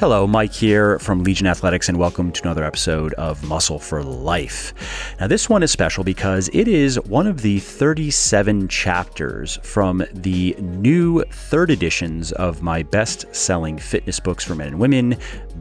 Hello, Mike here from Legion Athletics, and welcome to another episode of Muscle for Life. Now, this one is special because it is one of the 37 chapters from the new third editions of my best selling fitness books for men and women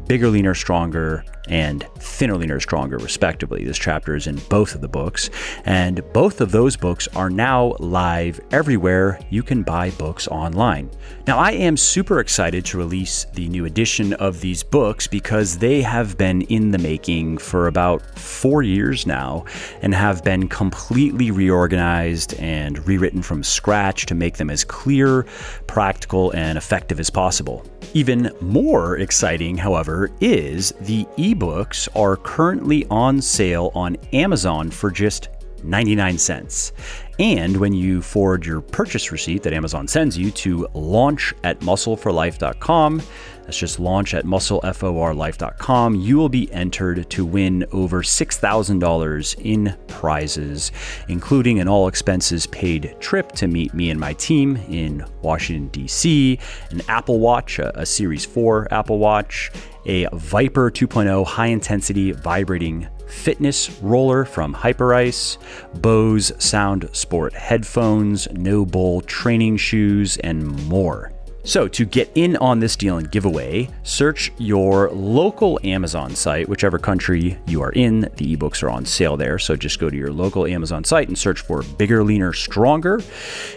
Bigger, Leaner, Stronger, and Thinner, Leaner, Stronger, respectively. This chapter is in both of the books, and both of those books are now live everywhere you can buy books online. Now, I am super excited to release the new edition of these books because they have been in the making for about four years now and have been completely reorganized and rewritten from scratch to make them as clear, practical, and effective as possible. Even more exciting, however, is the ebooks are currently on sale on Amazon for just 99 cents. And when you forward your purchase receipt that Amazon sends you to launch at muscleforlife.com, that's just launch at muscleforlife.com, you will be entered to win over $6,000 in prizes, including an all expenses paid trip to meet me and my team in Washington, D.C., an Apple Watch, a, a Series 4 Apple Watch, a Vyper 2.0 high intensity vibrating fitness roller from Hyperice, Bose Soundsport headphones, NOBULL training shoes, and more. So, to get in on this deal and giveaway, search your local Amazon site, whichever country you are in. The ebooks are on sale there. So, just go to your local Amazon site and search for Bigger, Leaner, Stronger.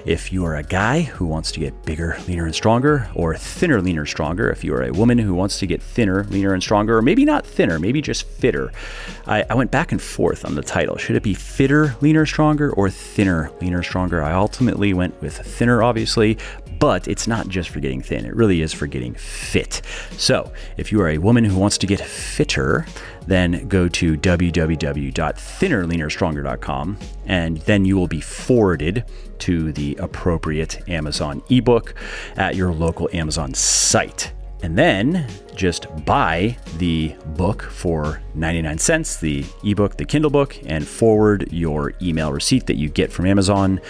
If you are a guy who wants to get bigger, leaner, and stronger, or thinner, leaner, stronger, if you are a woman who wants to get thinner, leaner, and stronger, or maybe not thinner, maybe just fitter, I, I went back and forth on the title. Should it be fitter, leaner, stronger, or thinner, leaner, stronger? I ultimately went with thinner, obviously, but it's not just for getting thin, it really is for getting fit. So, if you are a woman who wants to get fitter, then go to www.thinnerleanerstronger.com and then you will be forwarded to the appropriate Amazon ebook at your local Amazon site and then just buy the book for 99 cents, the ebook, the Kindle book, and forward your email receipt that you get from Amazon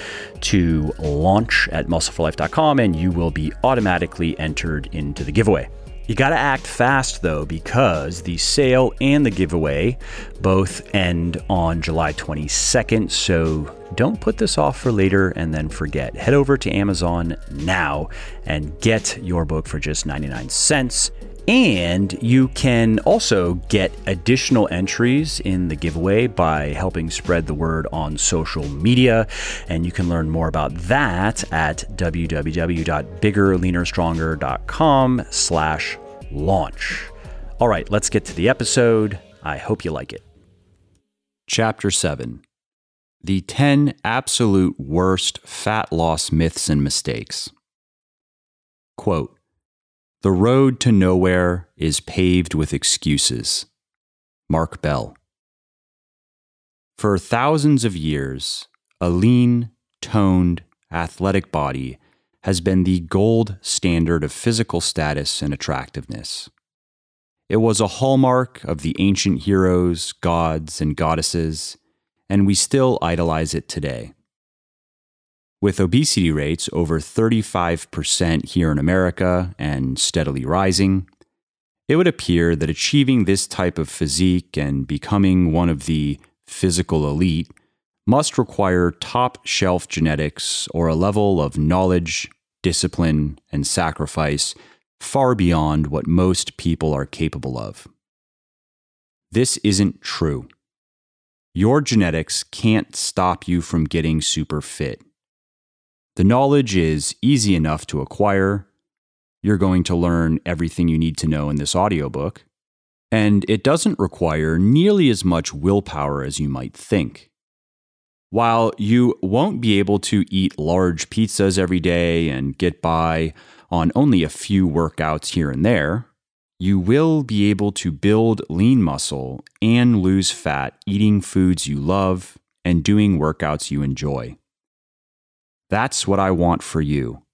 to launch at muscleforlife.com, and you will be automatically entered into the giveaway. You got to act fast though, because the sale and the giveaway both end on July 22nd. So don't put this off for later and then forget. Head over to Amazon now and get your book for just 99 cents. And you can also get additional entries in the giveaway by helping spread the word on social media. And you can learn more about that at www.biggerleanerstronger.com slash launch. All right, let's get to the episode. I hope you like it. Chapter 7 The 10 Absolute Worst Fat Loss Myths and Mistakes. Quote, the road to nowhere is paved with excuses. Mark Bell. For thousands of years, a lean, toned, athletic body has been the gold standard of physical status and attractiveness. It was a hallmark of the ancient heroes, gods, and goddesses, and we still idolize it today. With obesity rates over 35% here in America and steadily rising, it would appear that achieving this type of physique and becoming one of the physical elite must require top shelf genetics or a level of knowledge, discipline, and sacrifice far beyond what most people are capable of. This isn't true. Your genetics can't stop you from getting super fit. The knowledge is easy enough to acquire. You're going to learn everything you need to know in this audiobook. And it doesn't require nearly as much willpower as you might think. While you won't be able to eat large pizzas every day and get by on only a few workouts here and there, you will be able to build lean muscle and lose fat eating foods you love and doing workouts you enjoy. That's what I want for you.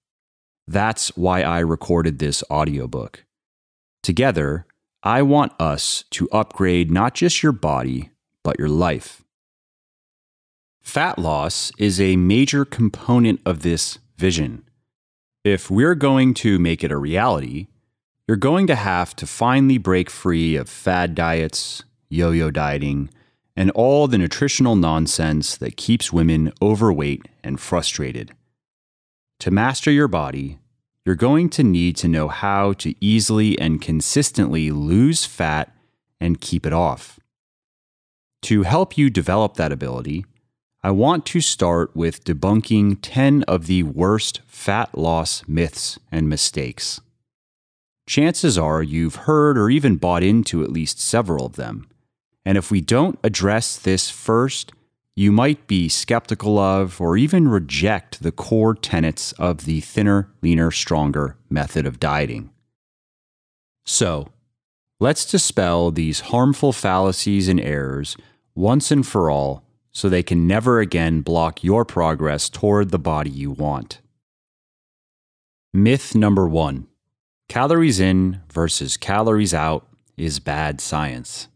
That's why I recorded this audiobook. Together, I want us to upgrade not just your body, but your life. Fat loss is a major component of this vision. If we're going to make it a reality, you're going to have to finally break free of fad diets, yo yo dieting, and all the nutritional nonsense that keeps women overweight and frustrated. To master your body, you're going to need to know how to easily and consistently lose fat and keep it off. To help you develop that ability, I want to start with debunking 10 of the worst fat loss myths and mistakes. Chances are you've heard or even bought into at least several of them. And if we don't address this first, you might be skeptical of or even reject the core tenets of the thinner, leaner, stronger method of dieting. So, let's dispel these harmful fallacies and errors once and for all so they can never again block your progress toward the body you want. Myth number one calories in versus calories out is bad science.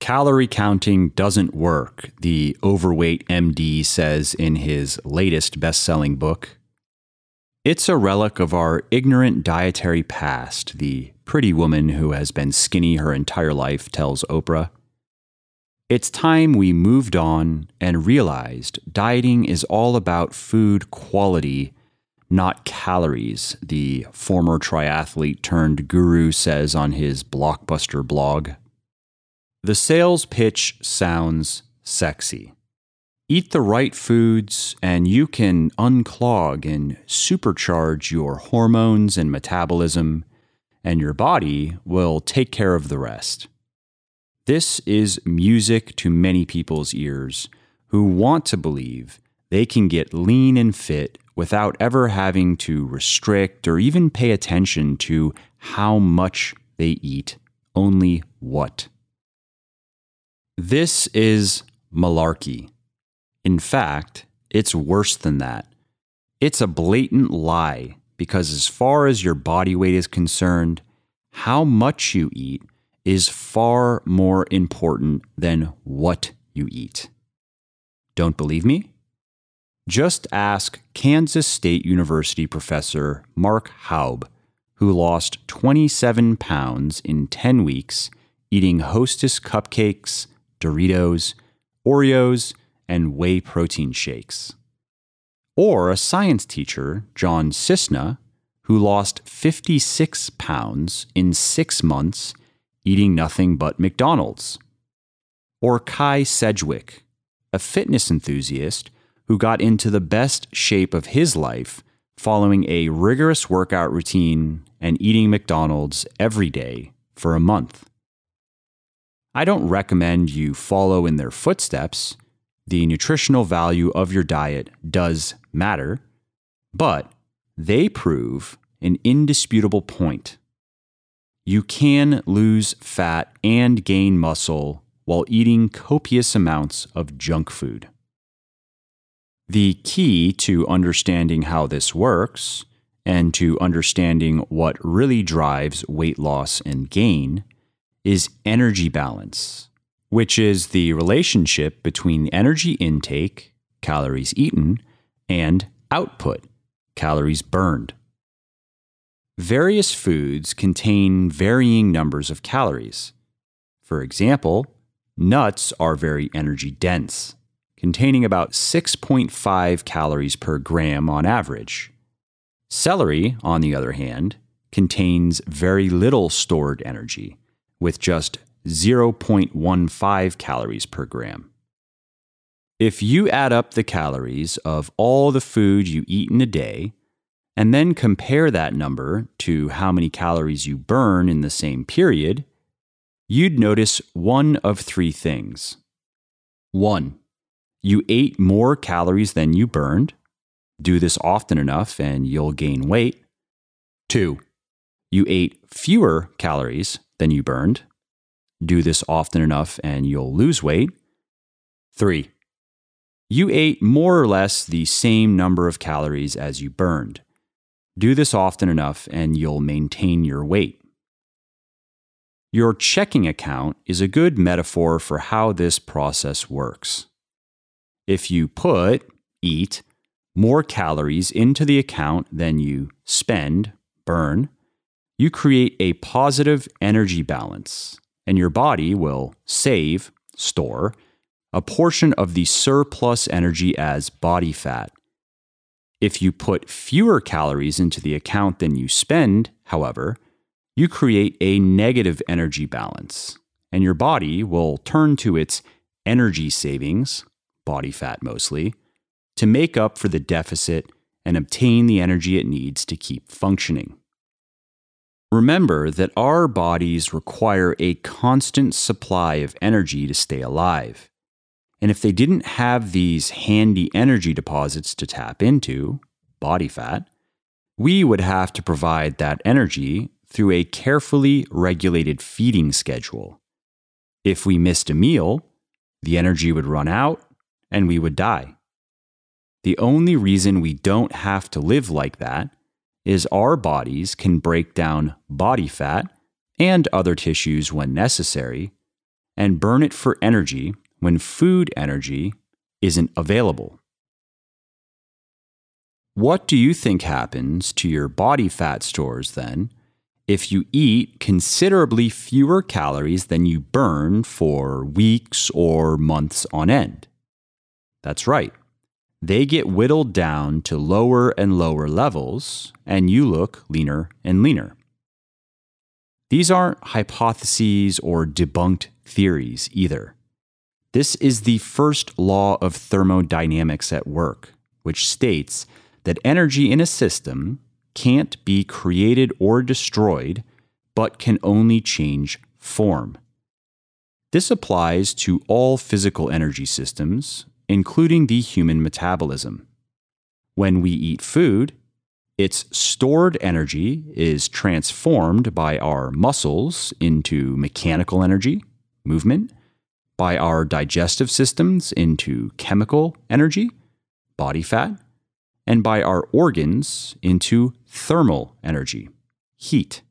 Calorie counting doesn't work, the overweight MD says in his latest best selling book. It's a relic of our ignorant dietary past, the pretty woman who has been skinny her entire life tells Oprah. It's time we moved on and realized dieting is all about food quality, not calories, the former triathlete turned guru says on his blockbuster blog. The sales pitch sounds sexy. Eat the right foods, and you can unclog and supercharge your hormones and metabolism, and your body will take care of the rest. This is music to many people's ears who want to believe they can get lean and fit without ever having to restrict or even pay attention to how much they eat, only what. This is malarkey. In fact, it's worse than that. It's a blatant lie because, as far as your body weight is concerned, how much you eat is far more important than what you eat. Don't believe me? Just ask Kansas State University professor Mark Haub, who lost 27 pounds in 10 weeks eating Hostess cupcakes Doritos, Oreos, and whey protein shakes. Or a science teacher, John Cisna, who lost 56 pounds in six months eating nothing but McDonald's. Or Kai Sedgwick, a fitness enthusiast who got into the best shape of his life following a rigorous workout routine and eating McDonald's every day for a month. I don't recommend you follow in their footsteps. The nutritional value of your diet does matter, but they prove an indisputable point. You can lose fat and gain muscle while eating copious amounts of junk food. The key to understanding how this works and to understanding what really drives weight loss and gain is energy balance, which is the relationship between energy intake, calories eaten, and output, calories burned. Various foods contain varying numbers of calories. For example, nuts are very energy dense, containing about 6.5 calories per gram on average. Celery, on the other hand, contains very little stored energy, with just 0.15 calories per gram. If you add up the calories of all the food you eat in a day, and then compare that number to how many calories you burn in the same period, you'd notice one of three things. One, you ate more calories than you burned. Do this often enough and you'll gain weight. Two, you ate fewer calories than you burned. Do this often enough and you'll lose weight. Three, you ate more or less the same number of calories as you burned. Do this often enough and you'll maintain your weight. Your checking account is a good metaphor for how this process works. If you put, eat, more calories into the account than you spend, burn, you create a positive energy balance, and your body will save, store, a portion of the surplus energy as body fat. If you put fewer calories into the account than you spend, however, you create a negative energy balance, and your body will turn to its energy savings, body fat mostly, to make up for the deficit and obtain the energy it needs to keep functioning. Remember that our bodies require a constant supply of energy to stay alive. And if they didn't have these handy energy deposits to tap into, body fat, we would have to provide that energy through a carefully regulated feeding schedule. If we missed a meal, the energy would run out and we would die. The only reason we don't have to live like that is our bodies can break down body fat and other tissues when necessary and burn it for energy when food energy isn't available. What do you think happens to your body fat stores then if you eat considerably fewer calories than you burn for weeks or months on end? That's right. They get whittled down to lower and lower levels, and you look leaner and leaner. These aren't hypotheses or debunked theories either. This is the first law of thermodynamics at work, which states that energy in a system can't be created or destroyed, but can only change form. This applies to all physical energy systems, including the human metabolism. When we eat food, its stored energy is transformed by our muscles into mechanical energy, movement, by our digestive systems into chemical energy, body fat, and by our organs into thermal energy, heat.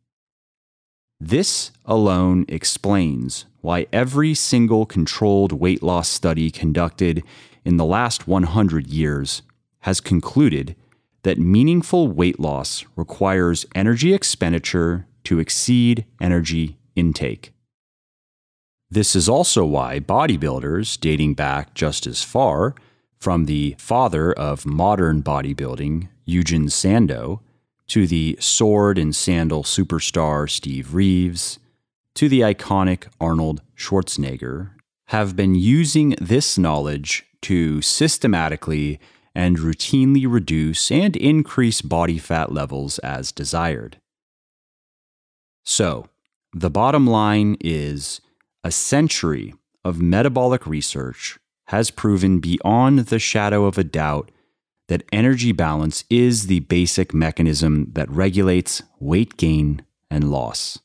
This alone explains why every single controlled weight loss study conducted in the last 100 years has concluded that meaningful weight loss requires energy expenditure to exceed energy intake. This is also why bodybuilders, dating back just as far from the father of modern bodybuilding, Eugen Sandow, to the sword and sandal superstar Steve Reeves, to the iconic Arnold Schwarzenegger, have been using this knowledge to systematically and routinely reduce and increase body fat levels as desired. So, the bottom line is a century of metabolic research has proven beyond the shadow of a doubt that energy balance is the basic mechanism that regulates weight gain and loss.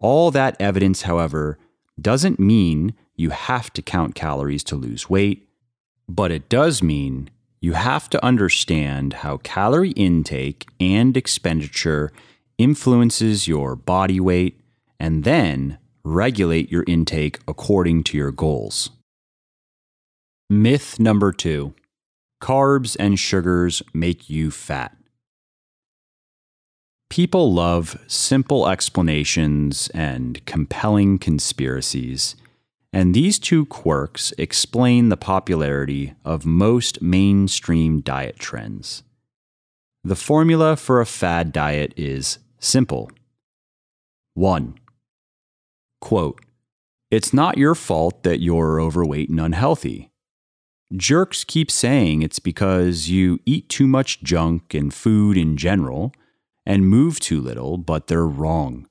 All that evidence, however, doesn't mean you have to count calories to lose weight, but it does mean you have to understand how calorie intake and expenditure influences your body weight and then regulate your intake according to your goals. Myth number two carbs and sugars make you fat. People love simple explanations and compelling conspiracies, and these two quirks explain the popularity of most mainstream diet trends. The formula for a fad diet is simple. 1. Quote, It's not your fault that you're overweight and unhealthy. Jerks keep saying it's because you eat too much junk and food in general and move too little, but they're wrong.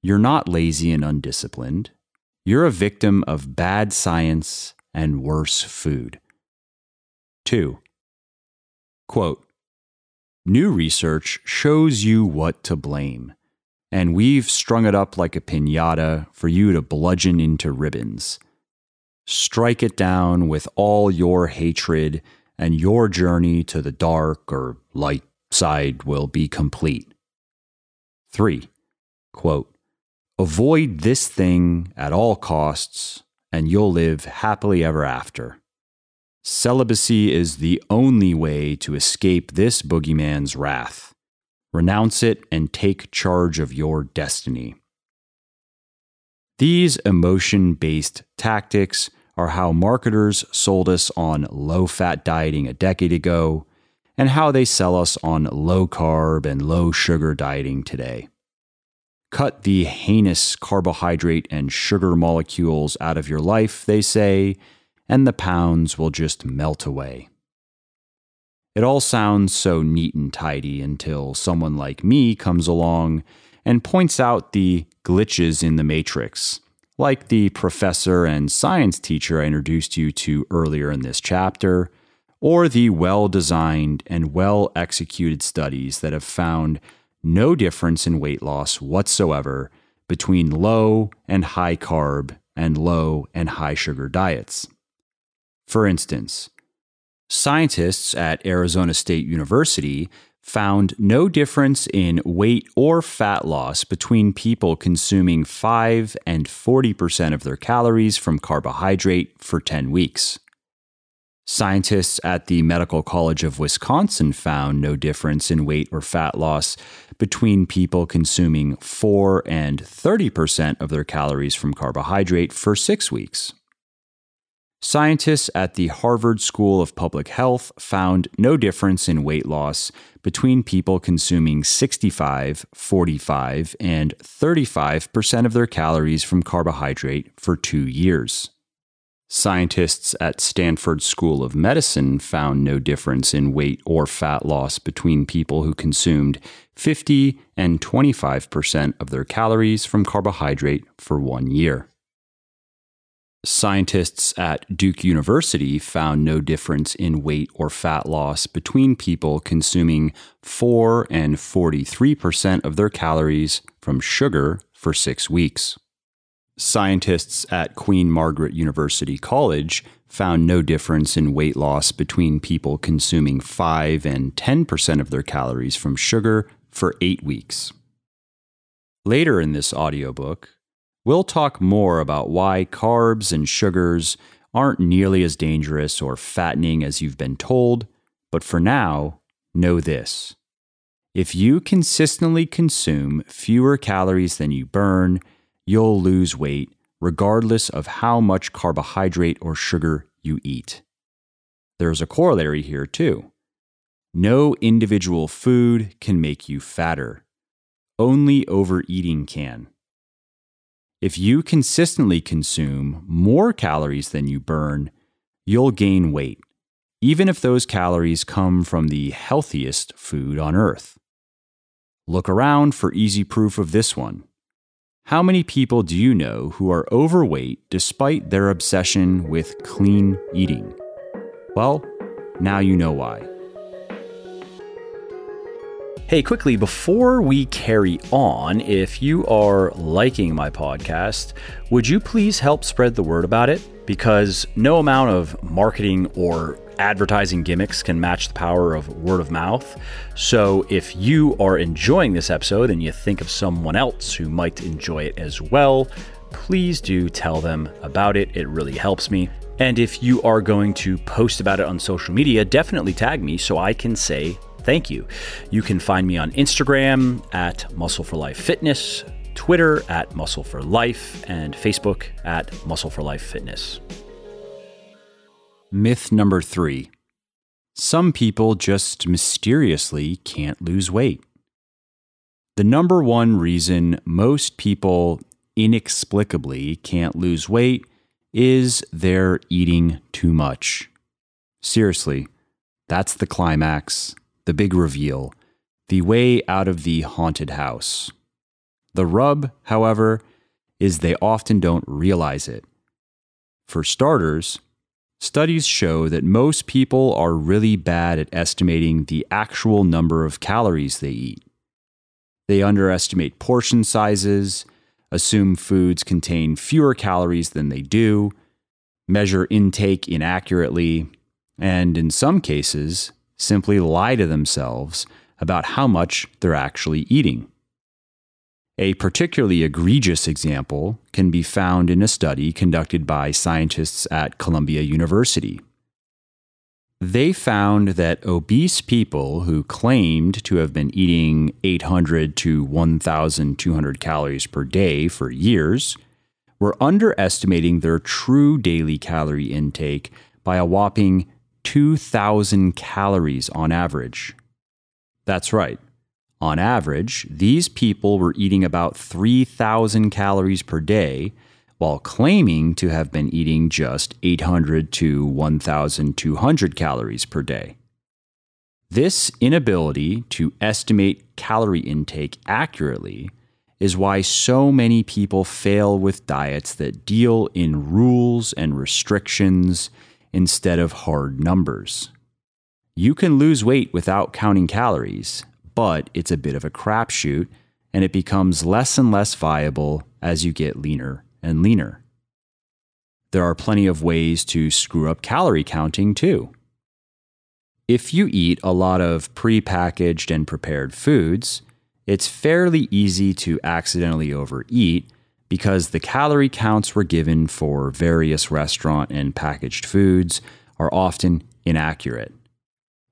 You're not lazy and undisciplined. You're a victim of bad science and worse food. 2. Quote New research shows you what to blame, and we've strung it up like a pinata for you to bludgeon into ribbons. Strike it down with all your hatred, and your journey to the dark or light side will be complete. 3. Quote, Avoid this thing at all costs, and you'll live happily ever after. Celibacy is the only way to escape this boogeyman's wrath. renounce it, and take charge of your destiny. These emotion based tactics are how marketers sold us on low fat dieting a decade ago and how they sell us on low carb and low sugar dieting today. Cut the heinous carbohydrate and sugar molecules out of your life, they say, and the pounds will just melt away. It all sounds so neat and tidy until someone like me comes along and points out the glitches in the matrix, like the professor and science teacher I introduced you to earlier in this chapter, or the well designed and well executed studies that have found no difference in weight loss whatsoever between low and high carb and low and high sugar diets. For instance, scientists at Arizona State University found no difference in weight or fat loss between people consuming 5 and 40% of their calories from carbohydrate for 10 weeks. Scientists at the Medical College of Wisconsin found no difference in weight or fat loss between people consuming 4 and 30% of their calories from carbohydrate for six weeks. Scientists at the Harvard School of Public Health found no difference in weight loss between people consuming 65, 45, and 35% of their calories from carbohydrate for two years. Scientists at Stanford School of Medicine found no difference in weight or fat loss between people who consumed 50 and 25% of their calories from carbohydrate for one year. Scientists at Duke University found no difference in weight or fat loss between people consuming 4 and 43% of their calories from sugar for six weeks. Scientists at Queen Margaret University College found no difference in weight loss between people consuming 5 and 10% of their calories from sugar for eight weeks. Later in this audiobook, we'll talk more about why carbs and sugars aren't nearly as dangerous or fattening as you've been told, but for now, know this. If you consistently consume fewer calories than you burn, you'll lose weight regardless of how much carbohydrate or sugar you eat. There's a corollary here, too. No individual food can make you fatter, only overeating can. If you consistently consume more calories than you burn, you'll gain weight, even if those calories come from the healthiest food on earth. Look around for easy proof of this one. How many people do you know who are overweight despite their obsession with clean eating? Well, now you know why. Hey, quickly, before we carry on, if you are liking my podcast, would you please help spread the word about it? Because no amount of marketing or advertising gimmicks can match the power of word of mouth. So if you are enjoying this episode and you think of someone else who might enjoy it as well, please do tell them about it. It really helps me. And if you are going to post about it on social media, definitely tag me so I can say thank you. You can find me on Instagram at Muscle for Life Fitness, Twitter at Muscle for Life, and Facebook at Muscle for Life Fitness. Myth number three some people just mysteriously can't lose weight. The number one reason most people inexplicably can't lose weight is they're eating too much. Seriously, that's the climax, the big reveal, the way out of the haunted house. The rub, however, is they often don't realize it. For starters, Studies show that most people are really bad at estimating the actual number of calories they eat. They underestimate portion sizes, assume foods contain fewer calories than they do, measure intake inaccurately, and in some cases, simply lie to themselves about how much they're actually eating. A particularly egregious example can be found in a study conducted by scientists at Columbia University. They found that obese people who claimed to have been eating 800 to 1,200 calories per day for years were underestimating their true daily calorie intake by a whopping 2,000 calories on average. That's right. On average, these people were eating about 3,000 calories per day while claiming to have been eating just 800 to 1,200 calories per day. This inability to estimate calorie intake accurately is why so many people fail with diets that deal in rules and restrictions instead of hard numbers. You can lose weight without counting calories, but it's a bit of a crapshoot and it becomes less and less viable as you get leaner and leaner. There are plenty of ways to screw up calorie counting too. If you eat a lot of prepackaged and prepared foods, it's fairly easy to accidentally overeat because the calorie counts we're given for various restaurant and packaged foods are often inaccurate.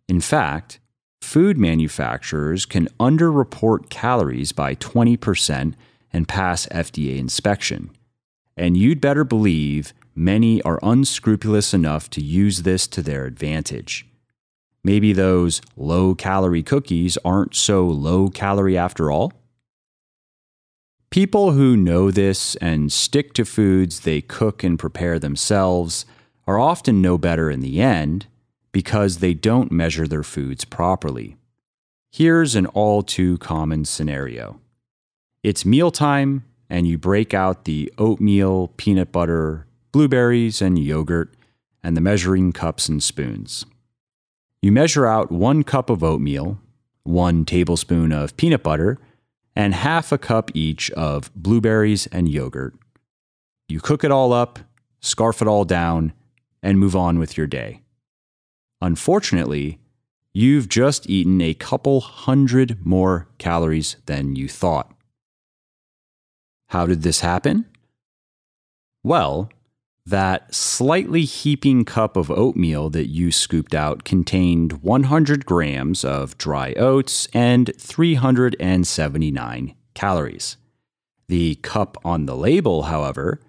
In fact, food manufacturers can underreport calories by 20% and pass FDA inspection. And you'd better believe many are unscrupulous enough to use this to their advantage. Maybe those low calorie cookies aren't so low calorie after all? People who know this and stick to foods they cook and prepare themselves are often no better in the end because they don't measure their foods properly. Here's an all too common scenario it's mealtime, and you break out the oatmeal, peanut butter, blueberries, and yogurt, and the measuring cups and spoons. You measure out one cup of oatmeal, one tablespoon of peanut butter, and half a cup each of blueberries and yogurt. You cook it all up, scarf it all down, and move on with your day. Unfortunately, you've just eaten a couple hundred more calories than you thought. How did this happen? Well, that slightly heaping cup of oatmeal that you scooped out contained 100 grams of dry oats and 379 calories. The cup on the label, however,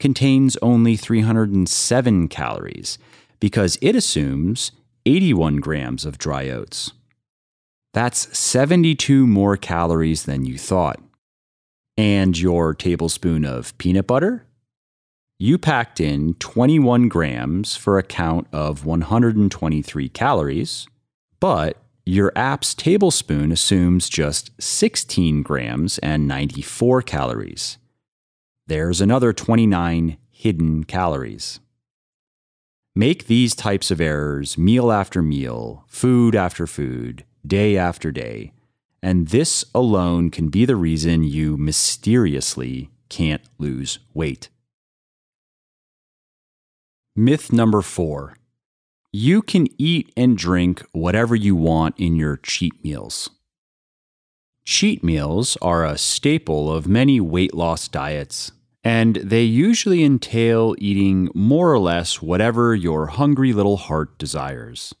contains only 307 calories because it assumes 81 grams of dry oats. That's 72 more calories than you thought. And your tablespoon of peanut butter you packed in 21 grams for a count of 123 calories, but your app's tablespoon assumes just 16 grams and 94 calories. There's another 29 hidden calories. Make these types of errors meal after meal, food after food, day after day, and this alone can be the reason you mysteriously can't lose weight. Myth number four you can eat and drink whatever you want in your cheat meals. Cheat meals are a staple of many weight loss diets, and they usually entail eating more or less whatever your hungry little heart desires.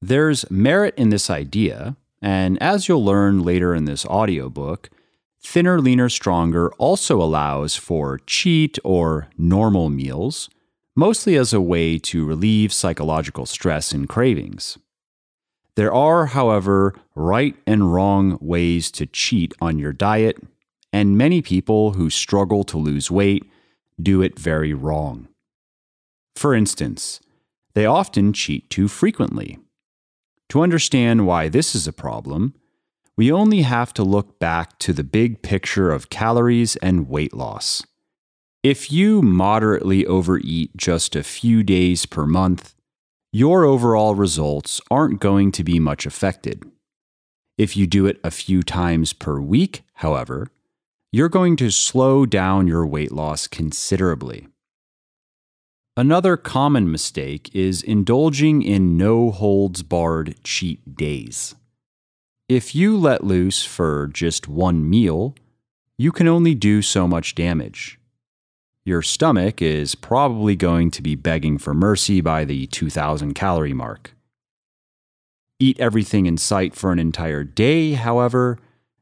There's merit in this idea, and as you'll learn later in this audiobook, Thinner, Leaner, Stronger also allows for cheat or normal meals mostly as a way to relieve psychological stress and cravings. There are, however, right and wrong ways to cheat on your diet, and many people who struggle to lose weight do it very wrong. For instance, they often cheat too frequently. To understand why this is a problem, we only have to look back to the big picture of calories and weight loss. If you moderately overeat just a few days per month, your overall results aren't going to be much affected. If you do it a few times per week, however, you're going to slow down your weight loss considerably. Another common mistake is indulging in no holds barred cheat days. If you let loose for just one meal, you can only do so much damage your stomach is probably going to be begging for mercy by the 2000 calorie mark. Eat everything in sight for an entire day, however,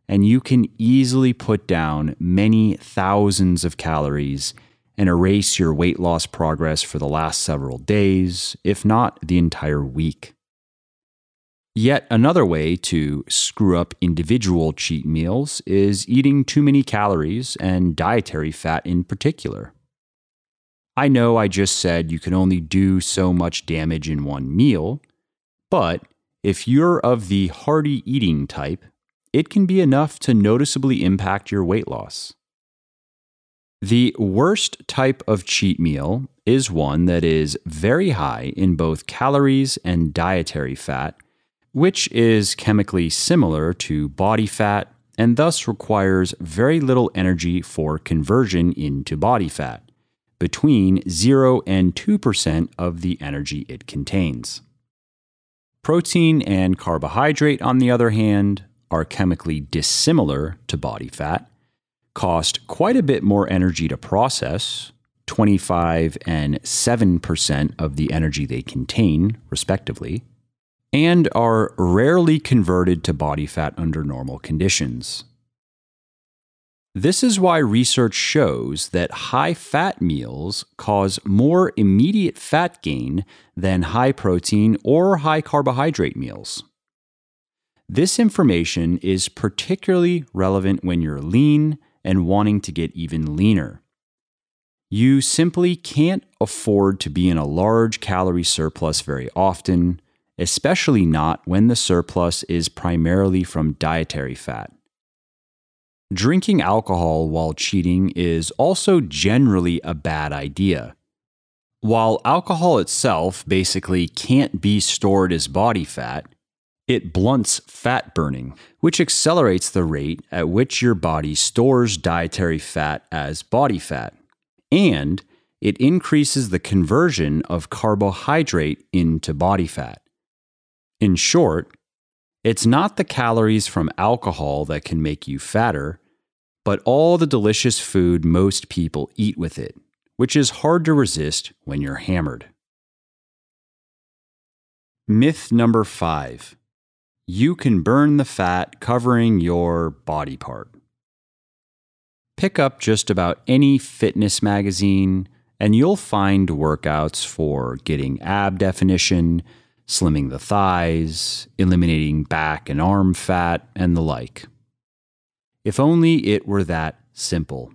and you can easily put down many thousands of calories and erase your weight loss progress for the last several days, if not the entire week. Yet another way to screw up individual cheat meals is eating too many calories and dietary fat in particular. I know I just said you can only do so much damage in one meal, but if you're of the hearty eating type, it can be enough to noticeably impact your weight loss. The worst type of cheat meal is one that is very high in both calories and dietary fat, which is chemically similar to body fat and thus requires very little energy for conversion into body fat between 0 and 2% of the energy it contains. Protein and carbohydrate, on the other hand, are chemically dissimilar to body fat, cost quite a bit more energy to process 25 and 7% of the energy they contain, respectively, and are rarely converted to body fat under normal conditions. This is why research shows that high fat meals cause more immediate fat gain than high protein or high carbohydrate meals. This information is particularly relevant when you're lean and wanting to get even leaner. You simply can't afford to be in a large calorie surplus very often, especially not when the surplus is primarily from dietary fat. Drinking alcohol while cheating is also generally a bad idea. While alcohol itself basically can't be stored as body fat, it blunts fat burning, which accelerates the rate at which your body stores dietary fat as body fat, and it increases the conversion of carbohydrate into body fat. In short, it's not the calories from alcohol that can make you fatter, but all the delicious food most people eat with it, which is hard to resist when you're hammered. Myth number five you can burn the fat covering your body part. Pick up just about any fitness magazine, and you'll find workouts for getting ab definition slimming the thighs, eliminating back and arm fat, and the like. If only it were that simple.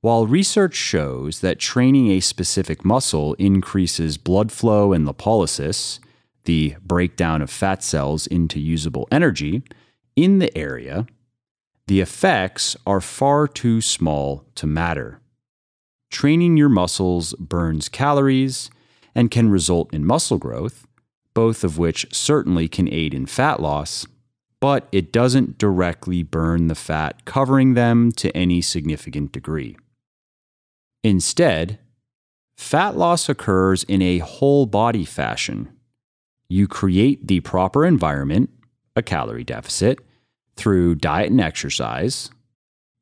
While research shows that training a specific muscle increases blood flow and lipolysis, the breakdown of fat cells into usable energy, in the area, the effects are far too small to matter. Training your muscles burns calories and can result in muscle growth, both of which certainly can aid in fat loss, but it doesn't directly burn the fat covering them to any significant degree. Instead, fat loss occurs in a whole body fashion. You create the proper environment, a calorie deficit, through diet and exercise,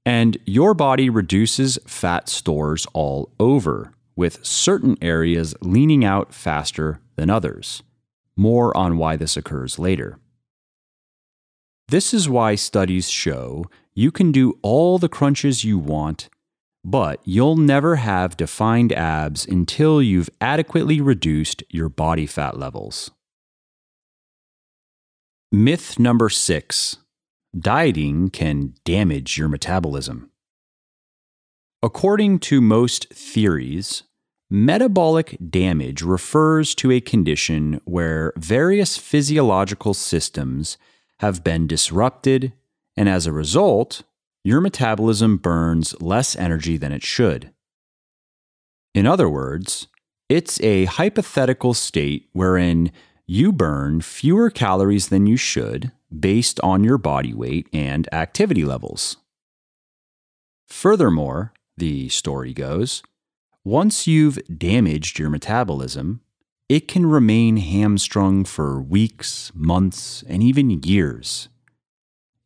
and your body reduces fat stores all over, with certain areas leaning out faster than others. More on why this occurs later. This is why studies show you can do all the crunches you want, but you'll never have defined abs until you've adequately reduced your body fat levels. Myth number six dieting can damage your metabolism. According to most theories, Metabolic damage refers to a condition where various physiological systems have been disrupted, and as a result, your metabolism burns less energy than it should. In other words, it's a hypothetical state wherein you burn fewer calories than you should based on your body weight and activity levels. Furthermore, the story goes, once you've damaged your metabolism, it can remain hamstrung for weeks, months, and even years.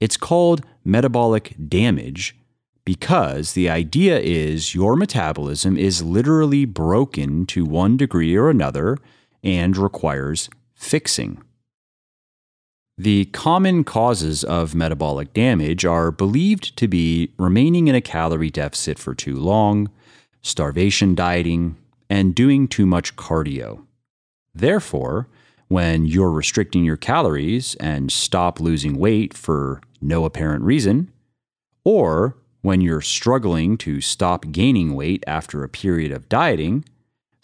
It's called metabolic damage because the idea is your metabolism is literally broken to one degree or another and requires fixing. The common causes of metabolic damage are believed to be remaining in a calorie deficit for too long, starvation dieting, and doing too much cardio. Therefore, when you're restricting your calories and stop losing weight for no apparent reason, or when you're struggling to stop gaining weight after a period of dieting,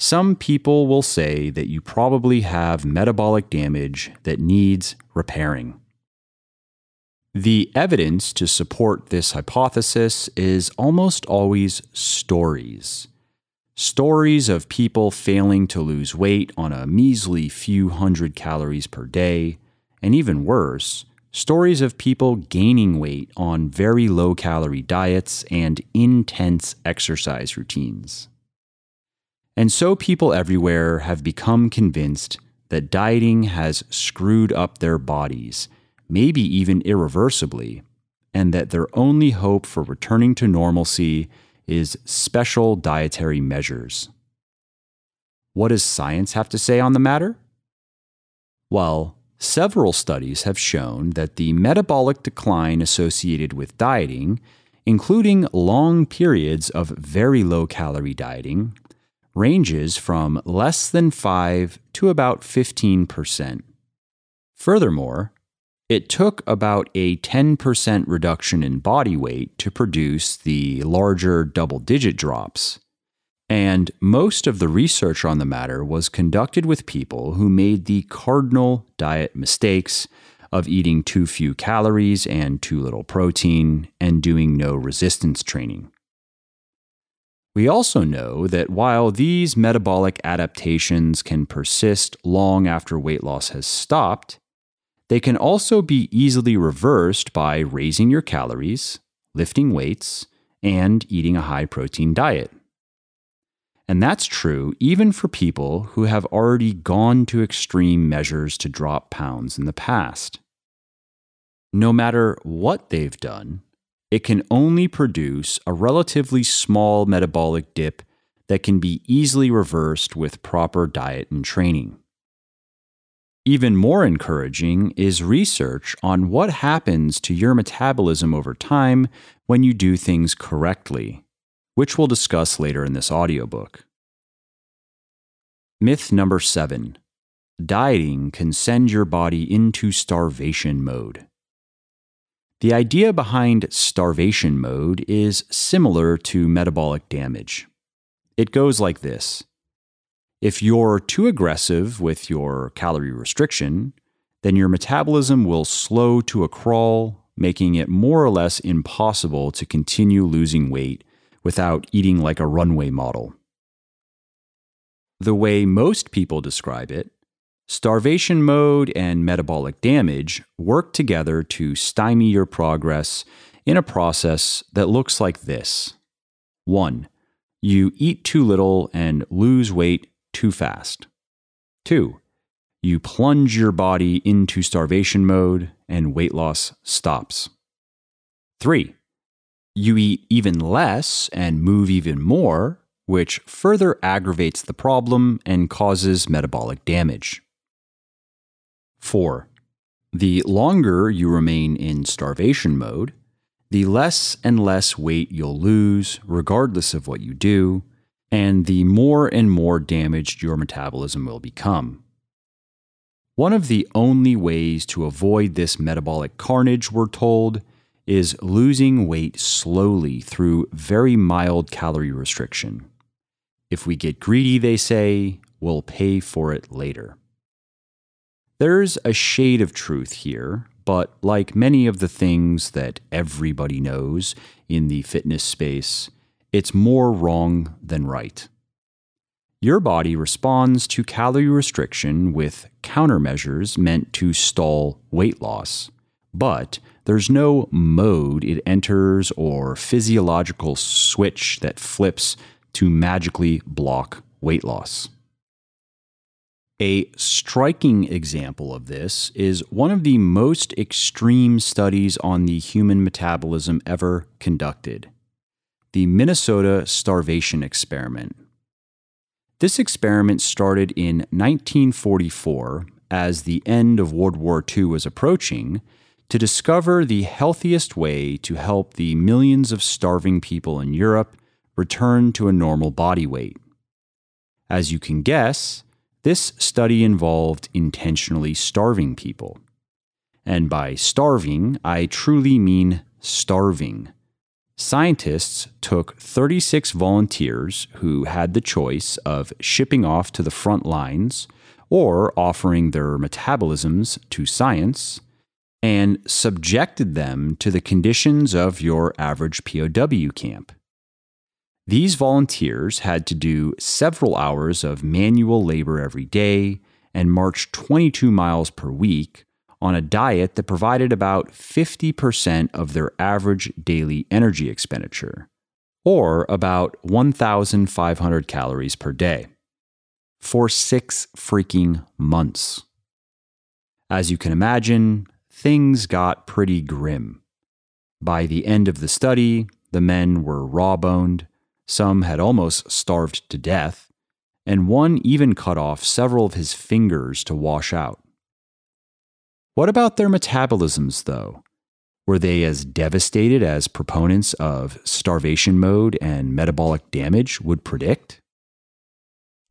some people will say that you probably have metabolic damage that needs repairing. The evidence to support this hypothesis is almost always stories. Stories of people failing to lose weight on a measly few hundred calories per day, and even worse, stories of people gaining weight on very low calorie diets and intense exercise routines. And so people everywhere have become convinced that dieting has screwed up their bodies, maybe even irreversibly, and that their only hope for returning to normalcy is special dietary measures. What does science have to say on the matter? Well, several studies have shown that the metabolic decline associated with dieting, including long periods of very low calorie dieting, ranges from less than 5 to about 15%. Furthermore, it took about a 10% reduction in body weight to produce the larger double digit drops. And most of the research on the matter was conducted with people who made the cardinal diet mistakes of eating too few calories and too little protein and doing no resistance training. We also know that while these metabolic adaptations can persist long after weight loss has stopped, they can also be easily reversed by raising your calories, lifting weights, and eating a high protein diet. And that's true even for people who have already gone to extreme measures to drop pounds in the past. No matter what they've done, it can only produce a relatively small metabolic dip that can be easily reversed with proper diet and training. Even more encouraging is research on what happens to your metabolism over time when you do things correctly, which we'll discuss later in this audiobook. Myth number seven dieting can send your body into starvation mode. The idea behind starvation mode is similar to metabolic damage. It goes like this If you're too aggressive with your calorie restriction, then your metabolism will slow to a crawl, making it more or less impossible to continue losing weight without eating like a runway model. The way most people describe it Starvation mode and metabolic damage work together to stymie your progress in a process that looks like this 1. You eat too little and lose weight too fast. 2. You plunge your body into starvation mode and weight loss stops. 3. You eat even less and move even more, which further aggravates the problem and causes metabolic damage. 4. The longer you remain in starvation mode, the less and less weight you'll lose, regardless of what you do, and the more and more damaged your metabolism will become. One of the only ways to avoid this metabolic carnage, we're told, is losing weight slowly through very mild calorie restriction. If we get greedy, they say, we'll pay for it later. There's a shade of truth here, but like many of the things that everybody knows in the fitness space, it's more wrong than right. Your body responds to calorie restriction with countermeasures meant to stall weight loss, but there's no mode it enters or physiological switch that flips to magically block weight loss. A striking example of this is one of the most extreme studies on the human metabolism ever conducted. the Minnesota Starvation Experiment. This experiment started in 1944 as the end of World War II was approaching to discover the healthiest way to help the millions of starving people in Europe return to a normal body weight. As you can guess, this study involved intentionally starving people. And by starving, I truly mean starving. Scientists took 36 volunteers who had the choice of shipping off to the front lines or offering their metabolisms to science and subjected them to the conditions of your average POW camp. These volunteers had to do several hours of manual labor every day and march 22 miles per week on a diet that provided about 50% of their average daily energy expenditure, or about 1,500 calories per day, for six freaking months. As you can imagine, things got pretty grim. By the end of the study, the men were raw boned, some had almost starved to death, and one even cut off several of his fingers to wash out. What about their metabolisms, though? Were they as devastated as proponents of starvation mode and metabolic damage would predict?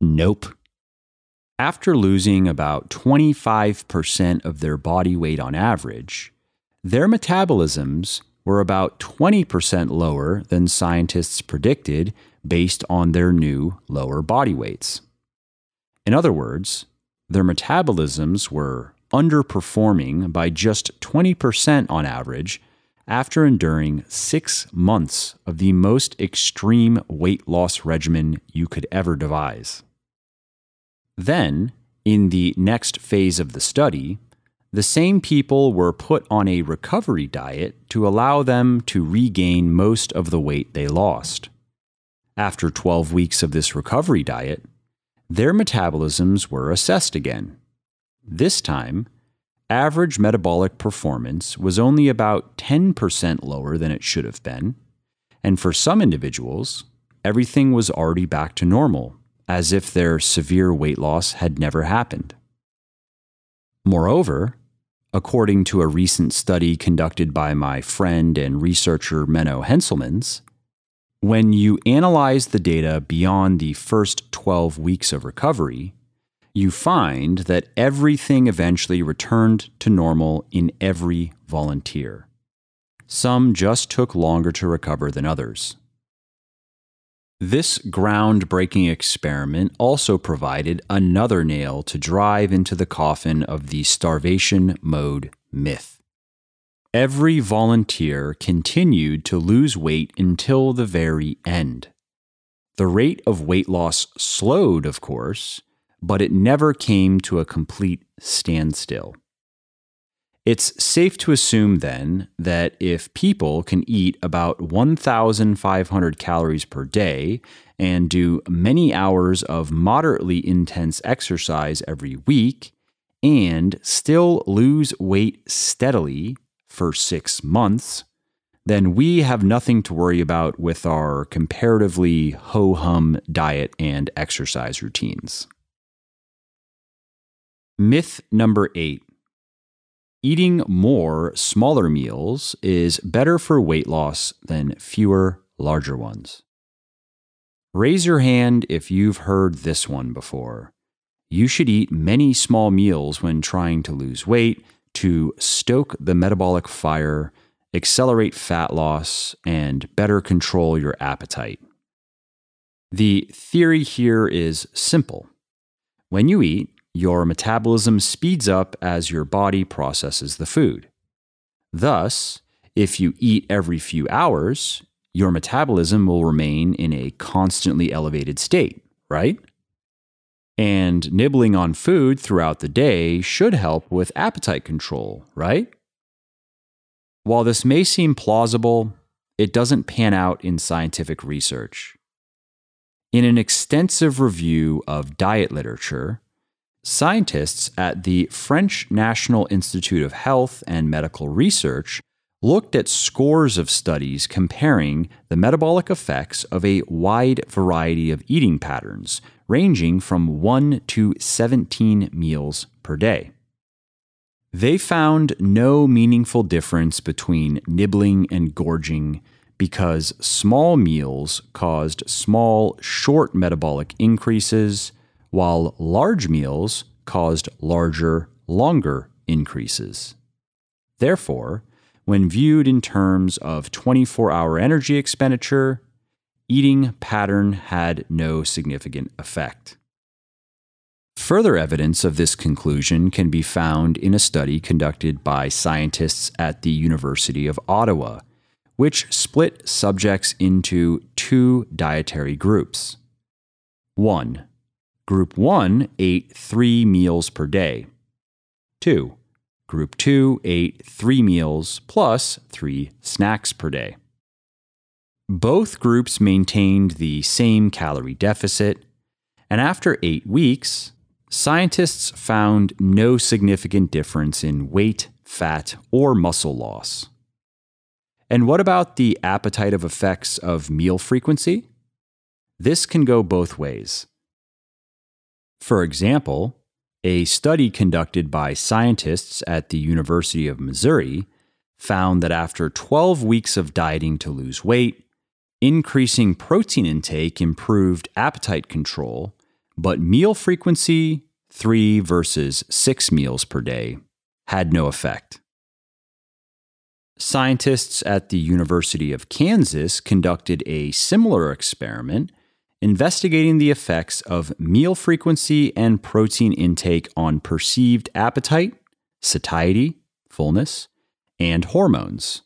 Nope. After losing about 25% of their body weight on average, their metabolisms were about 20% lower than scientists predicted based on their new lower body weights. In other words, their metabolisms were underperforming by just 20% on average after enduring six months of the most extreme weight loss regimen you could ever devise. Then, in the next phase of the study, the same people were put on a recovery diet to allow them to regain most of the weight they lost. After 12 weeks of this recovery diet, their metabolisms were assessed again this time, average metabolic performance was only about 10% lower than it should have been, and for some individuals, everything was already back to normal, as if their severe weight loss had never happened. Moreover, according to a recent study conducted by my friend and researcher Menno Henselmans, when you analyze the data beyond the first 12 weeks of recovery, you find that everything eventually returned to normal in every volunteer. Some just took longer to recover than others. This groundbreaking experiment also provided another nail to drive into the coffin of the starvation mode myth. Every volunteer continued to lose weight until the very end. The rate of weight loss slowed, of course, but it never came to a complete standstill. It's safe to assume then that if people can eat about 1,500 calories per day and do many hours of moderately intense exercise every week and still lose weight steadily for six months, then we have nothing to worry about with our comparatively ho hum diet and exercise routines. Myth number eight eating more smaller meals is better for weight loss than fewer larger ones. Raise your hand if you've heard this one before. You should eat many small meals when trying to lose weight to stoke the metabolic fire, accelerate fat loss, and better control your appetite. The theory here is simple. When you eat, your metabolism speeds up as your body processes the food. Thus, if you eat every few hours, your metabolism will remain in a constantly elevated state, right? And nibbling on food throughout the day should help with appetite control, right? While this may seem plausible, it doesn't pan out in scientific research. In an extensive review of diet literature, Scientists at the French National Institute of Health and Medical Research looked at scores of studies comparing the metabolic effects of a wide variety of eating patterns, ranging from 1 to 17 meals per day. They found no meaningful difference between nibbling and gorging because small meals caused small, short metabolic increases, while large meals caused larger, longer increases. Therefore, when viewed in terms of 24 hour energy expenditure, eating pattern had no significant effect. Further evidence of this conclusion can be found in a study conducted by scientists at the University of Ottawa, which split subjects into two dietary groups. 1. Group 1 ate three meals per day. 2. Group 2 ate three meals plus three snacks per day. Both groups maintained the same calorie deficit, and after eight weeks, scientists found no significant difference in weight, fat, or muscle loss. And what about the appetitive effects of meal frequency? This can go both ways. For example, a study conducted by scientists at the University of Missouri found that after 12 weeks of dieting to lose weight, increasing protein intake improved appetite control, but meal frequency, three versus six meals per day, had no effect. Scientists at the University of Kansas conducted a similar experiment investigating the effects of meal frequency and protein intake on perceived appetite, satiety, fullness, and hormones.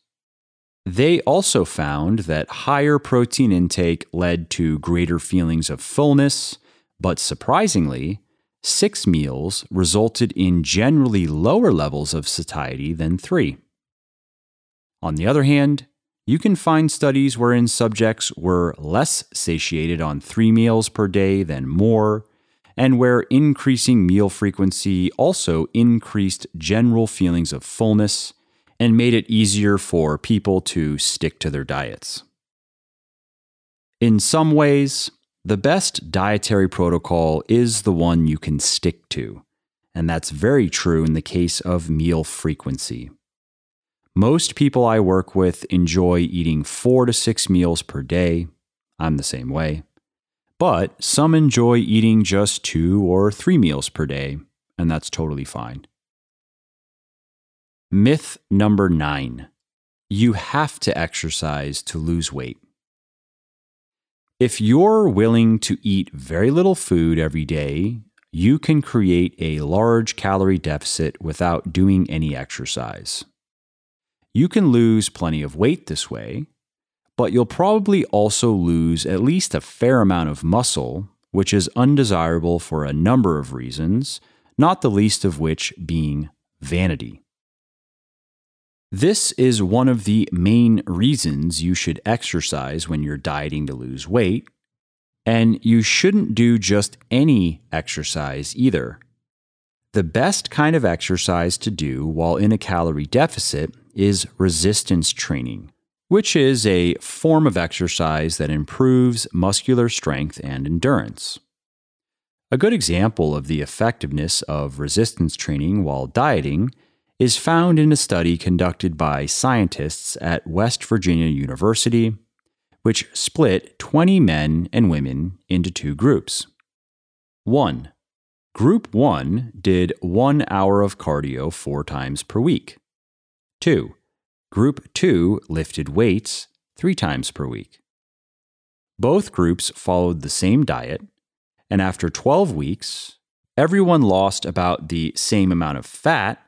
They also found that higher protein intake led to greater feelings of fullness, but surprisingly, six meals resulted in generally lower levels of satiety than three. On the other hand, you can find studies wherein subjects were less satiated on three meals per day than more, and where increasing meal frequency also increased general feelings of fullness and made it easier for people to stick to their diets. In some ways, the best dietary protocol is the one you can stick to, and that's very true in the case of meal frequency. Most people I work with enjoy eating four to six meals per day. I'm the same way. But some enjoy eating just two or three meals per day, and that's totally fine. Myth number nine you have to exercise to lose weight. If you're willing to eat very little food every day, you can create a large calorie deficit without doing any exercise. You can lose plenty of weight this way, but you'll probably also lose at least a fair amount of muscle, which is undesirable for a number of reasons, not the least of which being vanity. This is one of the main reasons you should exercise when you're dieting to lose weight, and you shouldn't do just any exercise either. The best kind of exercise to do while in a calorie deficit is resistance training, which is a form of exercise that improves muscular strength and endurance. A good example of the effectiveness of resistance training while dieting is found in a study conducted by scientists at West Virginia University, which split 20 men and women into two groups. 1. Group 1 did one hour of cardio four times per week. 2. Group 2 lifted weights three times per week. Both groups followed the same diet, and after 12 weeks, everyone lost about the same amount of fat,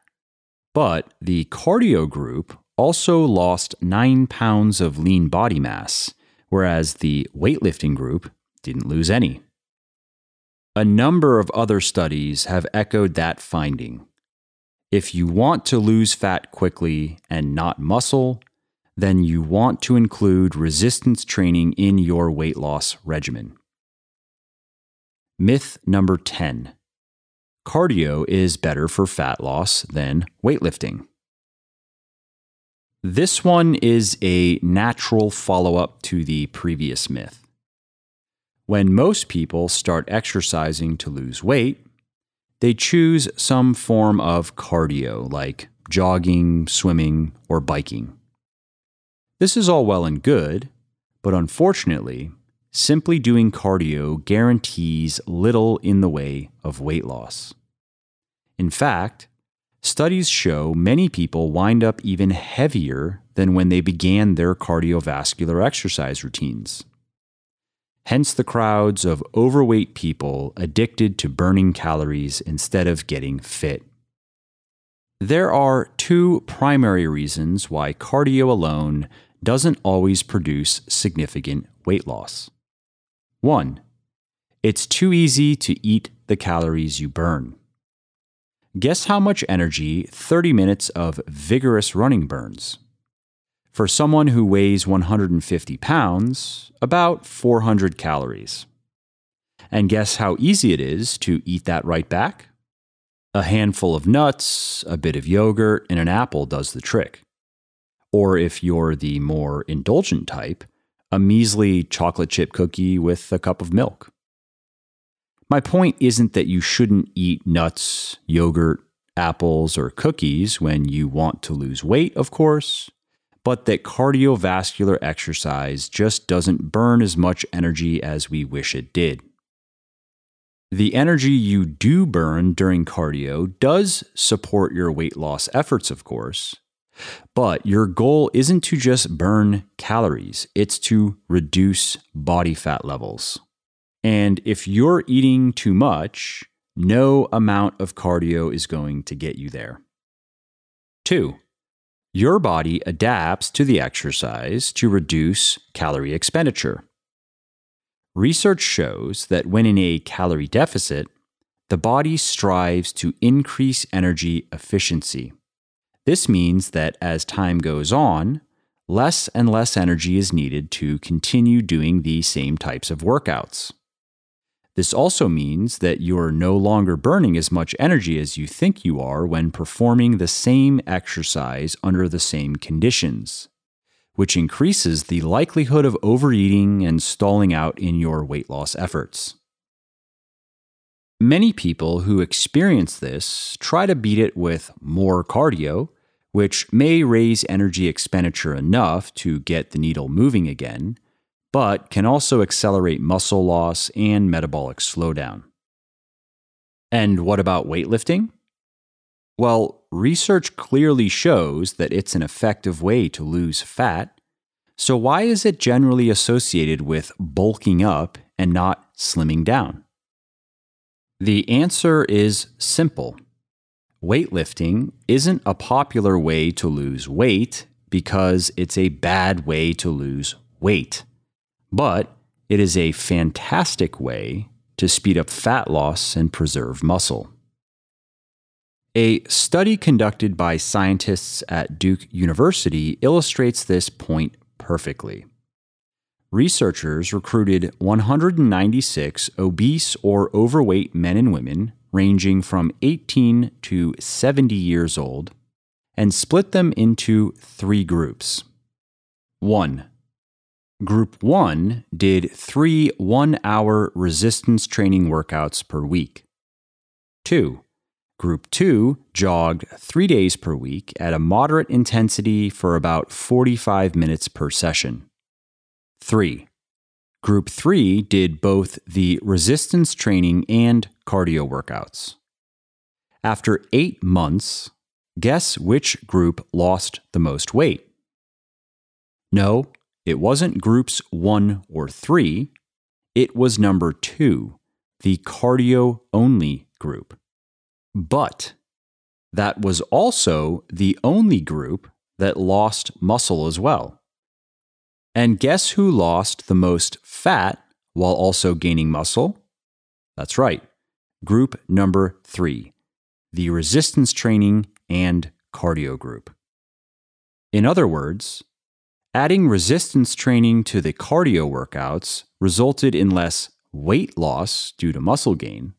but the cardio group also lost 9 pounds of lean body mass, whereas the weightlifting group didn't lose any. A number of other studies have echoed that finding, if you want to lose fat quickly and not muscle, then you want to include resistance training in your weight loss regimen. Myth number 10 Cardio is better for fat loss than weightlifting. This one is a natural follow up to the previous myth. When most people start exercising to lose weight, they choose some form of cardio like jogging, swimming, or biking. This is all well and good, but unfortunately, simply doing cardio guarantees little in the way of weight loss. In fact, studies show many people wind up even heavier than when they began their cardiovascular exercise routines. Hence the crowds of overweight people addicted to burning calories instead of getting fit. There are two primary reasons why cardio alone doesn't always produce significant weight loss. One, it's too easy to eat the calories you burn. Guess how much energy 30 minutes of vigorous running burns? For someone who weighs 150 pounds, about 400 calories. And guess how easy it is to eat that right back? A handful of nuts, a bit of yogurt, and an apple does the trick. Or if you're the more indulgent type, a measly chocolate chip cookie with a cup of milk. My point isn't that you shouldn't eat nuts, yogurt, apples, or cookies when you want to lose weight, of course but that cardiovascular exercise just doesn't burn as much energy as we wish it did. The energy you do burn during cardio does support your weight loss efforts, of course, but your goal isn't to just burn calories, it's to reduce body fat levels. And if you're eating too much, no amount of cardio is going to get you there. Two, your body adapts to the exercise to reduce calorie expenditure. Research shows that when in a calorie deficit, the body strives to increase energy efficiency. This means that as time goes on, less and less energy is needed to continue doing the same types of workouts. This also means that you're no longer burning as much energy as you think you are when performing the same exercise under the same conditions, which increases the likelihood of overeating and stalling out in your weight loss efforts. Many people who experience this try to beat it with more cardio, which may raise energy expenditure enough to get the needle moving again but can also accelerate muscle loss and metabolic slowdown. And what about weightlifting? Well, research clearly shows that it's an effective way to lose fat. So, why is it generally associated with bulking up and not slimming down? The answer is simple. Weightlifting isn't a popular way to lose weight because it's a bad way to lose weight but it is a fantastic way to speed up fat loss and preserve muscle. A study conducted by scientists at Duke University illustrates this point perfectly. Researchers recruited 196 obese or overweight men and women ranging from 18 to 70 years old and split them into three groups. 1. Group 1 did three one hour resistance training workouts per week. 2. Group 2 jogged three days per week at a moderate intensity for about 45 minutes per session. 3. Group 3 did both the resistance training and cardio workouts. After eight months, guess which group lost the most weight? No, it wasn't groups one or three, it was number two, the cardio only group. But that was also the only group that lost muscle as well. And guess who lost the most fat while also gaining muscle? That's right, group number three, the resistance training and cardio group. In other words, Adding resistance training to the cardio workouts resulted in less weight loss due to muscle gain,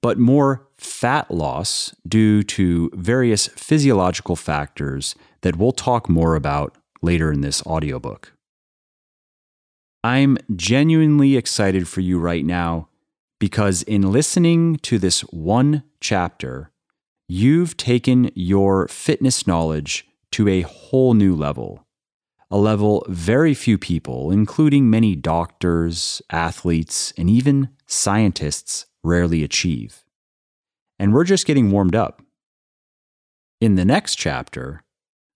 but more fat loss due to various physiological factors that we'll talk more about later in this audiobook. I'm genuinely excited for you right now because in listening to this one chapter, you've taken your fitness knowledge to a whole new level, a level very few people, including many doctors, athletes, and even scientists, rarely achieve. And we're just getting warmed up. In the next chapter,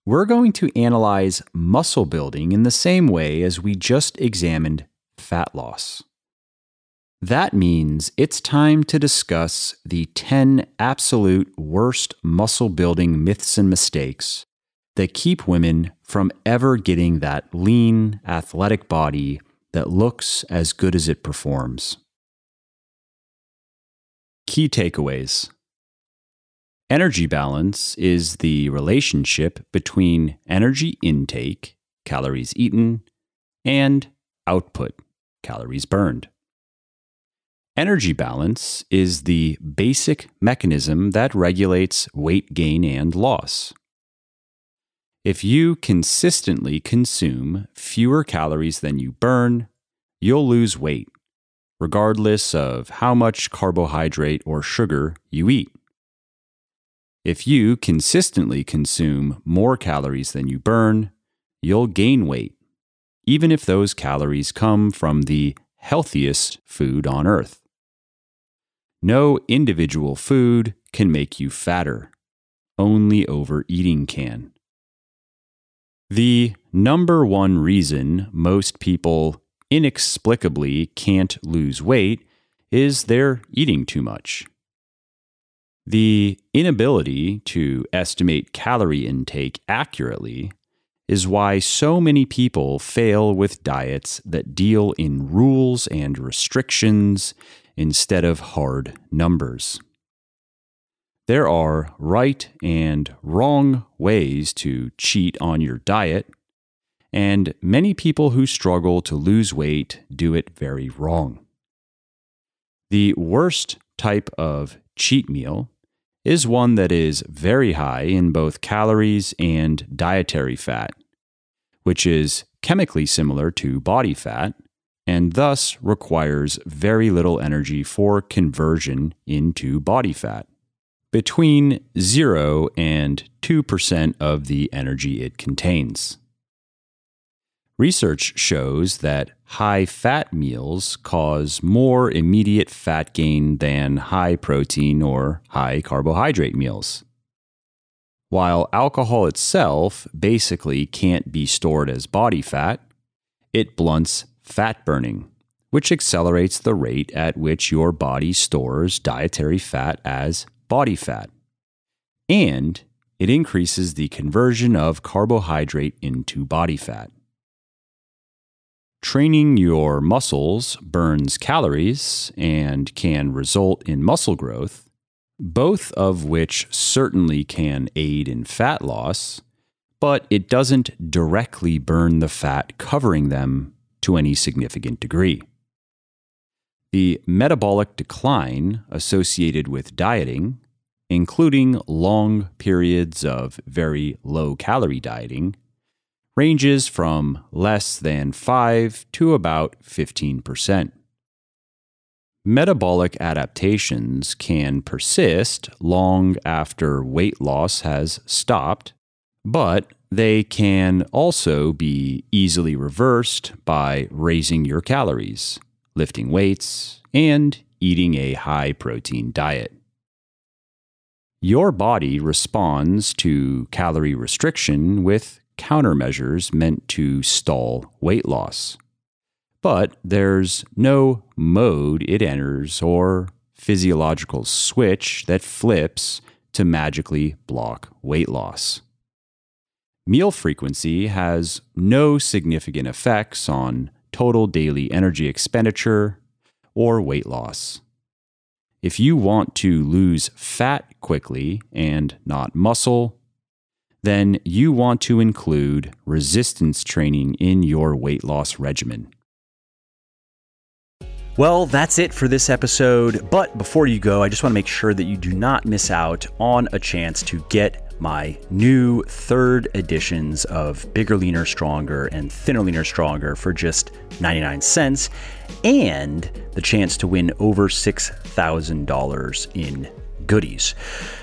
we're going to analyze muscle building in the same way as we just examined fat loss. That means it's time to discuss the 10 absolute worst muscle building myths and mistakes that keep women from ever getting that lean, athletic body that looks as good as it performs. Key takeaways Energy balance is the relationship between energy intake, calories eaten, and output, calories burned. Energy balance is the basic mechanism that regulates weight gain and loss. If you consistently consume fewer calories than you burn, you'll lose weight, regardless of how much carbohydrate or sugar you eat. If you consistently consume more calories than you burn, you'll gain weight, even if those calories come from the healthiest food on earth. No individual food can make you fatter, only overeating can. The number one reason most people inexplicably can't lose weight is they're eating too much. The inability to estimate calorie intake accurately is why so many people fail with diets that deal in rules and restrictions instead of hard numbers. There are right and wrong ways to cheat on your diet, and many people who struggle to lose weight do it very wrong. The worst type of cheat meal is one that is very high in both calories and dietary fat, which is chemically similar to body fat and thus requires very little energy for conversion into body fat. Between 0 and 2% of the energy it contains. Research shows that high fat meals cause more immediate fat gain than high protein or high carbohydrate meals. While alcohol itself basically can't be stored as body fat, it blunts fat burning, which accelerates the rate at which your body stores dietary fat as body fat. And it increases the conversion of carbohydrate into body fat. Training your muscles burns calories and can result in muscle growth, both of which certainly can aid in fat loss, but it doesn't directly burn the fat covering them to any significant degree. The metabolic decline associated with dieting, including long periods of very low calorie dieting, ranges from less than 5 to about 15%. Metabolic adaptations can persist long after weight loss has stopped, but they can also be easily reversed by raising your calories, lifting weights, and eating a high protein diet. Your body responds to calorie restriction with countermeasures meant to stall weight loss. But there's no mode it enters or physiological switch that flips to magically block weight loss. Meal frequency has no significant effects on total daily energy expenditure or weight loss. If you want to lose fat quickly and not muscle, then you want to include resistance training in your weight loss regimen. Well, that's it for this episode. But before you go, I just want to make sure that you do not miss out on a chance to get my new third editions of Bigger, Leaner, Stronger and Thinner, Leaner, Stronger for just 99 cents and the chance to win over $6,000 in goodies.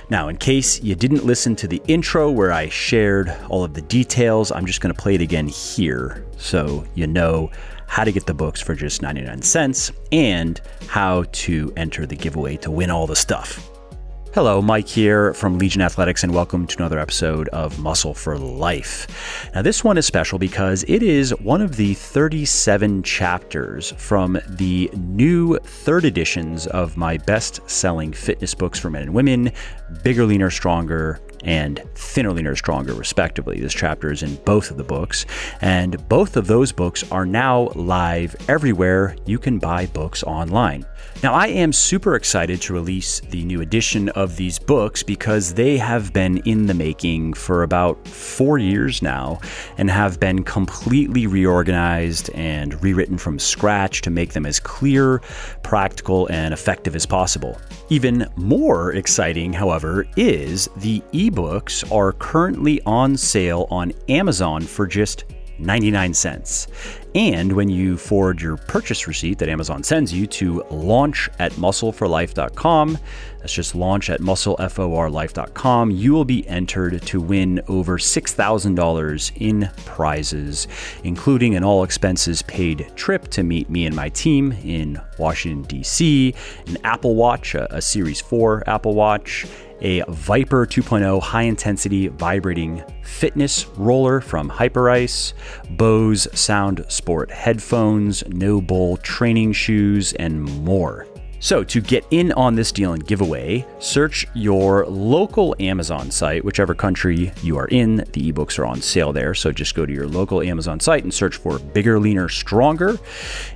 Now, in case you didn't listen to the intro where I shared all of the details, I'm just going to play it again here so you know how to get the books for just 99 cents and how to enter the giveaway to win all the stuff. Hello, Mike here from Legion Athletics, and welcome to another episode of Muscle for Life. Now, this one is special because it is one of the 37 chapters from the new third editions of my best selling fitness books for men and women Bigger, Leaner, Stronger, and Thinner, Leaner, Stronger, respectively. This chapter is in both of the books, and both of those books are now live everywhere you can buy books online. Now, I am super excited to release the new edition of these books because they have been in the making for about four years now and have been completely reorganized and rewritten from scratch to make them as clear, practical, and effective as possible. Even more exciting, however, is the ebooks are currently on sale on Amazon for just 99 cents. And when you forward your purchase receipt that Amazon sends you to launch at muscleforlife.com, that's just launch at muscleforlife.com, you will be entered to win over $6,000 in prizes, including an all expenses paid trip to meet me and my team in Washington, D.C., an Apple Watch, a, a Series 4 Apple Watch a Vyper 2.0 high intensity vibrating fitness roller from Hyperice, Bose Soundsport headphones, NOBULL training shoes, and more. So, to get in on this deal and giveaway, search your local Amazon site, whichever country you are in. The ebooks are on sale there. So, just go to your local Amazon site and search for Bigger, Leaner, Stronger.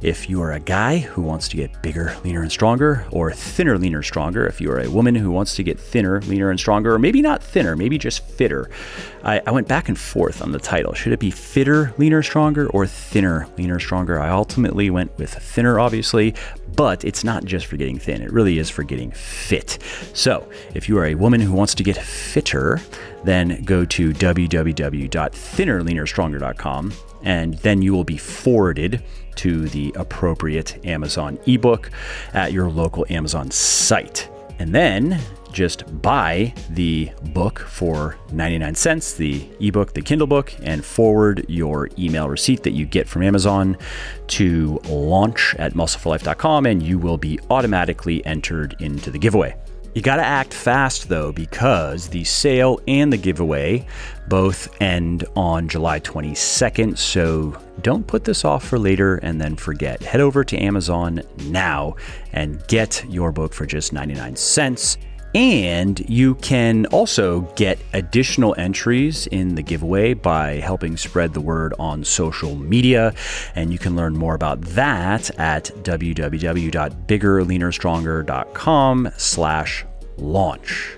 If you are a guy who wants to get bigger, leaner, and stronger, or thinner, leaner, stronger, if you are a woman who wants to get thinner, leaner, and stronger, or maybe not thinner, maybe just fitter. I, I went back and forth on the title. Should it be fitter, leaner, stronger, or thinner, leaner, stronger? I ultimately went with thinner, obviously, but it's not just for getting thin, it really is for getting fit. So, if you are a woman who wants to get fitter, then go to www.thinnerleanerstronger.com and then you will be forwarded to the appropriate Amazon ebook at your local Amazon site. And then just buy the book for 99 cents, the ebook, the Kindle book, and forward your email receipt that you get from Amazon to launch at muscleforlife.com, and you will be automatically entered into the giveaway. You got to act fast though, because the sale and the giveaway both end on July 22nd. So don't put this off for later and then forget. Head over to Amazon now and get your book for just 99 cents. And you can also get additional entries in the giveaway by helping spread the word on social media. And you can learn more about that at www.biggerleanerstronger.com slash launch.